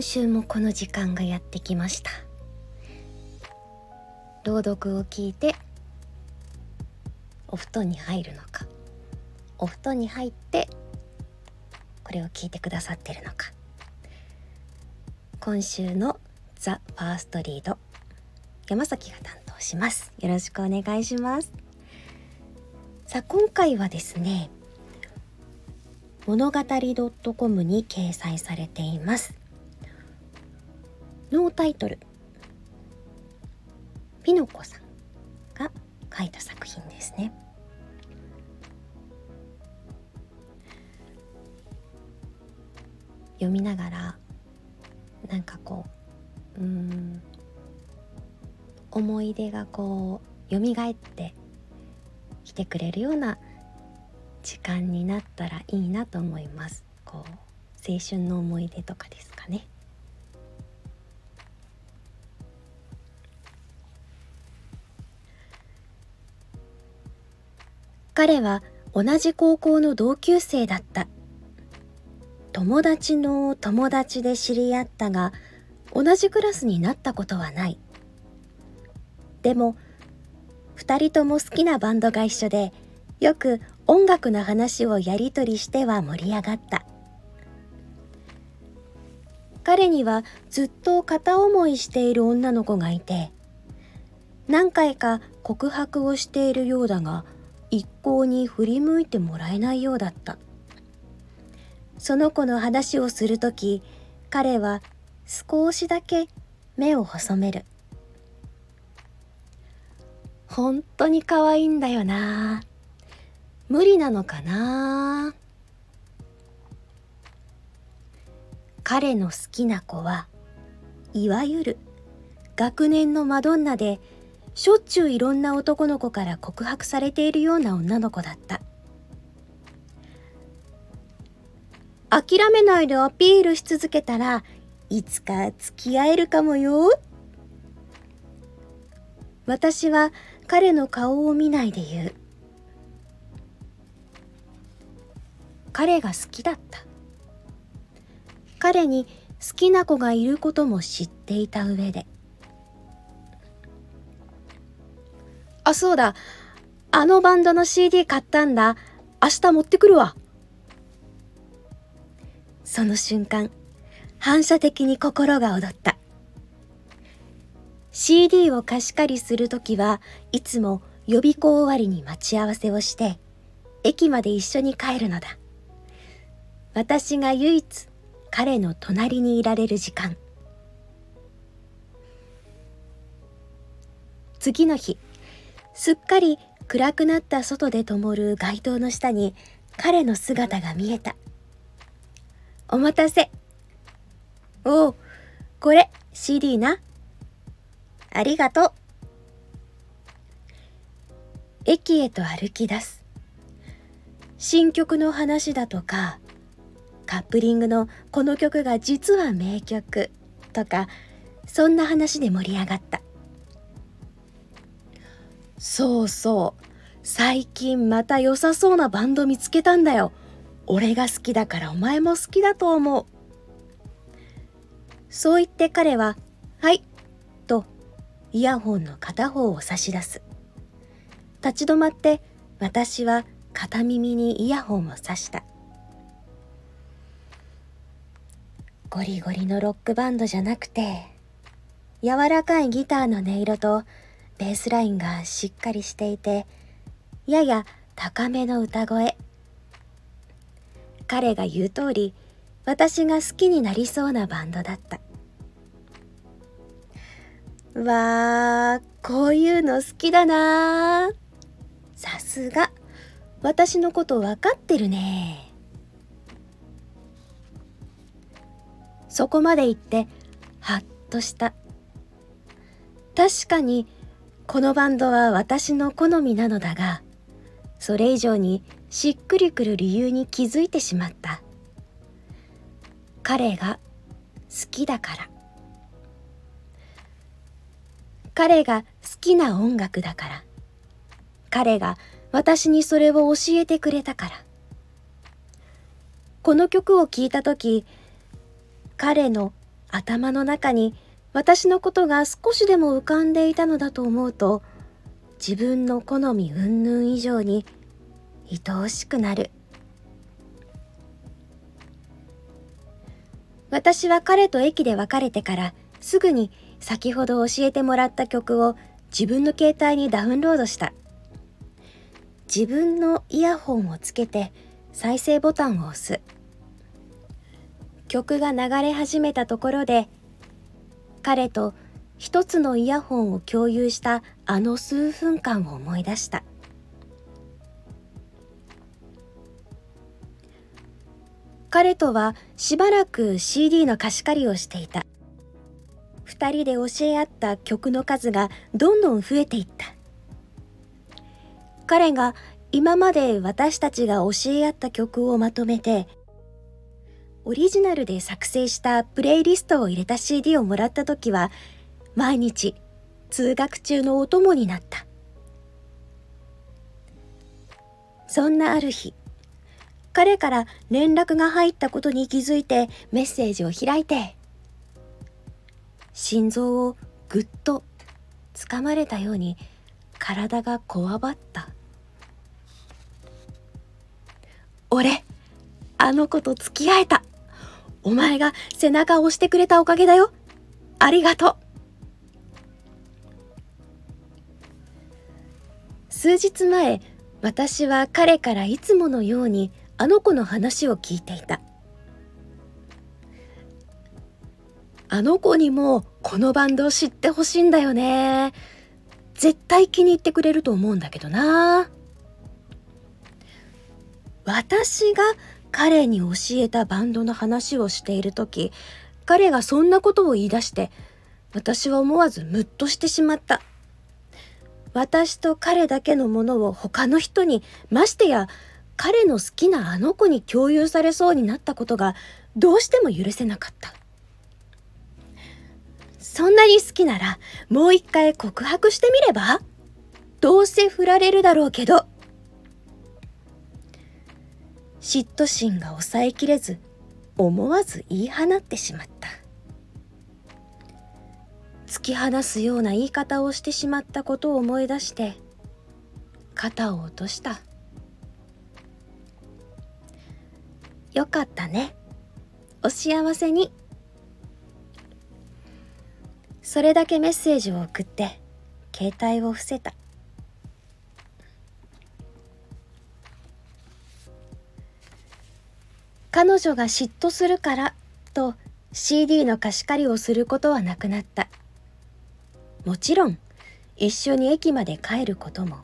今週もこの時間がやってきました。朗読を聞いてお布団に入るのか。お布団に入ってこれを聞いてくださってるのか。今週のザ・ファーストリード山崎が担当します。よろしくお願いします。さあ今回はですね物語 .com に掲載されています。ノータイトル。ピノコさんが書いた作品ですね。読みながらなんかこううん思い出がこう蘇ってきてくれるような時間になったらいいなと思います。こう青春の思い出とかですかね。彼は同じ高校の同級生だった。友達の友達で知り合ったが同じクラスになったことはない。でも2人とも好きなバンドが一緒でよく音楽の話をやり取りしては盛り上がった。彼にはずっと片思いしている女の子がいて何回か告白をしているようだが一向に振り向いてもらえないようだった。その子の話をする時彼は少しだけ目を細める。本当に可愛いんだよな。無理なのかな。彼の好きな子はいわゆる学年のマドンナでしょっちゅういろんな男の子から告白されているような女の子だった。諦めないでアピールし続けたらいつか付き合えるかもよ。私は彼の顔を見ないで言う。彼が好きだった。彼に好きな子がいることも知っていた上で。あそうだ。あのバンドの CD 買ったんだ。明日持ってくるわ。その瞬間反射的に心が躍った。CD を貸し借りするときはいつも予備校終わりに待ち合わせをして駅まで一緒に帰るのだ。私が唯一彼の隣にいられる時間。次の日すっかり暗くなった外で灯る街灯の下に彼の姿が見えたお待たせおおこれ CD なありがとう。駅へと歩き出す。新曲の話だとか、カップリングのこの曲が実は名曲とか、そんな話で盛り上がった。そうそう。最近また良さそうなバンド見つけたんだよ。俺が好きだからお前も好きだと思う。そう言って彼は、はい、とイヤホンの片方を差し出す立ち止まって私は片耳にイヤホンを差したゴリゴリのロックバンドじゃなくて柔らかいギターの音色とベースラインがしっかりしていてやや高めの歌声彼が言う通り私が好きになりそうなバンドだったわー、こういうの好きだなさすが、私のこと分かってるね。そこまで言って、はっとした。確かに、このバンドは私の好みなのだが、それ以上にしっくりくる理由に気づいてしまった。彼が好きだから。彼が好きな音楽だから。彼が私にそれを教えてくれたから。この曲を聴いた時、彼の頭の中に私のことが少しでも浮かんでいたのだと思うと自分の好み云々以上に愛おしくなる。私は彼と駅で別れてからすぐに先ほど教えてもらった曲を自分の携帯にダウンロードした。自分のイヤホンをつけて再生ボタンを押す。曲が流れ始めたところで彼と一つのイヤホンを共有したあの数分間を思い出した。彼とはしばらく CD の貸し借りをしていた。二人で教え合った曲の数がどんどん増えていった。彼が今まで私たちが教え合った曲をまとめてオリジナルで作成したプレイリストを入れた CD をもらった時は毎日通学中のお供になった。そんなある日彼から連絡が入ったことに気づいてメッセージを開いて心臓をぐっとつかまれたように体がこわばった。俺あの子と付き合えた。お前が背中を押してくれたおかげだよ。ありがとう。数日前私は彼からいつものようにあの子の話を聞いていた。あの子にもこのバンドを知ってほしいんだよね。絶対気に入ってくれると思うんだけどな。私が彼に教えたバンドの話をしている時彼がそんなことを言い出して私は思わずムッとしてしまった私と彼だけのものを他の人にましてや彼の好きなあの子に共有されそうになったことがどうしても許せなかった。そんなに好きならもう一回告白してみれば？どうせ振られるだろうけど。嫉妬心が抑えきれず思わず言い放ってしまった。突き放すような言い方をしてしまったことを思い出して肩を落とした。よかったね。お幸せに。それだけメッセージを送って携帯を伏せた。彼女が嫉妬するからと CD の貸し借りをすることはなくなった。もちろん一緒に駅まで帰ることも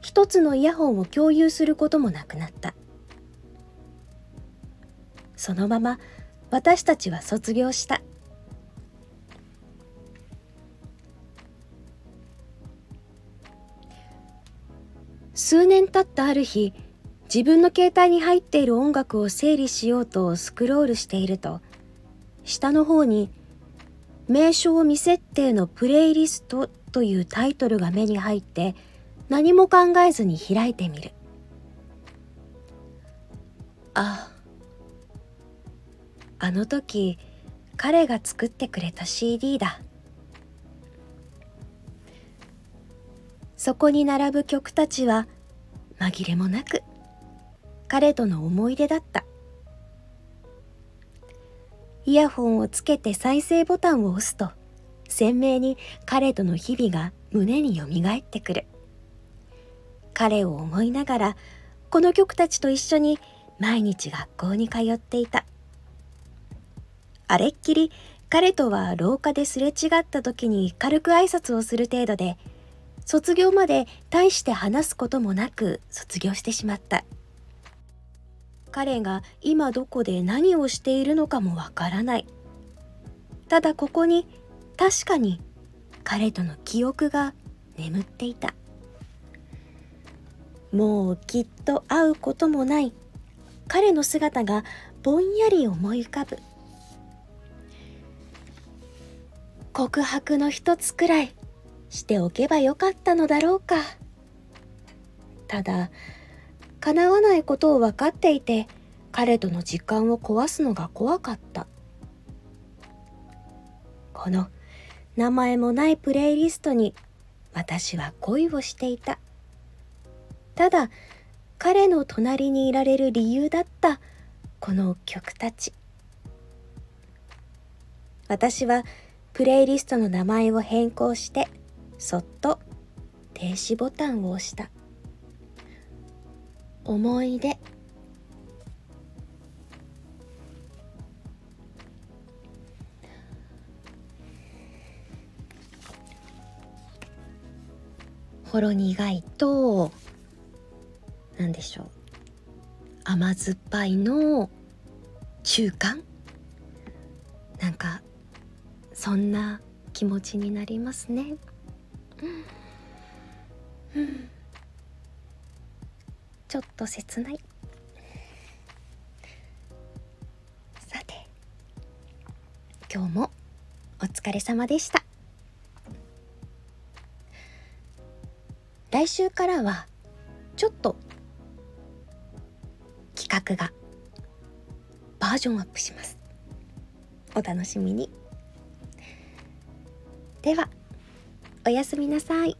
一つのイヤホンを共有することもなくなった。そのまま私たちは卒業した数年経ったある日自分の携帯に入っている音楽を整理しようとスクロールしていると下の方に「名称未設定のプレイリスト」というタイトルが目に入って何も考えずに開いてみる。ああの時彼が作ってくれた CD だ。そこに並ぶ曲たちは紛れもなく彼との思い出だった。イヤホンをつけて再生ボタンを押すと鮮明に彼との日々が胸によみがえってくる。彼を思いながらこの曲たちと一緒に毎日学校に通っていた。あれっきり彼とは廊下ですれ違った時に軽く挨拶をする程度で卒業まで大して話すこともなく卒業してしまった。彼が今どこで何をしているのかもわからない。ただここに確かに彼との記憶が眠っていた。もうきっと会うこともない。彼の姿がぼんやり思い浮かぶ。告白の一つくらいしておけばよかったのだろうか。ただ叶わないことを分かっていて彼との時間を壊すのが怖かった。この名前もないプレイリストに私は恋をしていた。ただ彼の隣にいられる理由だった。この曲たち。私はプレイリストの名前を変更してそっと停止ボタンを押した。思い出。ほろ苦いと何でしょう。甘酸っぱいの中間？なんかそんな気持ちになりますね。うん、ちょっと切ない。さて今日もお疲れ様でした。来週からはちょっと企画がバージョンアップします。お楽しみに。ではおやすみなさい。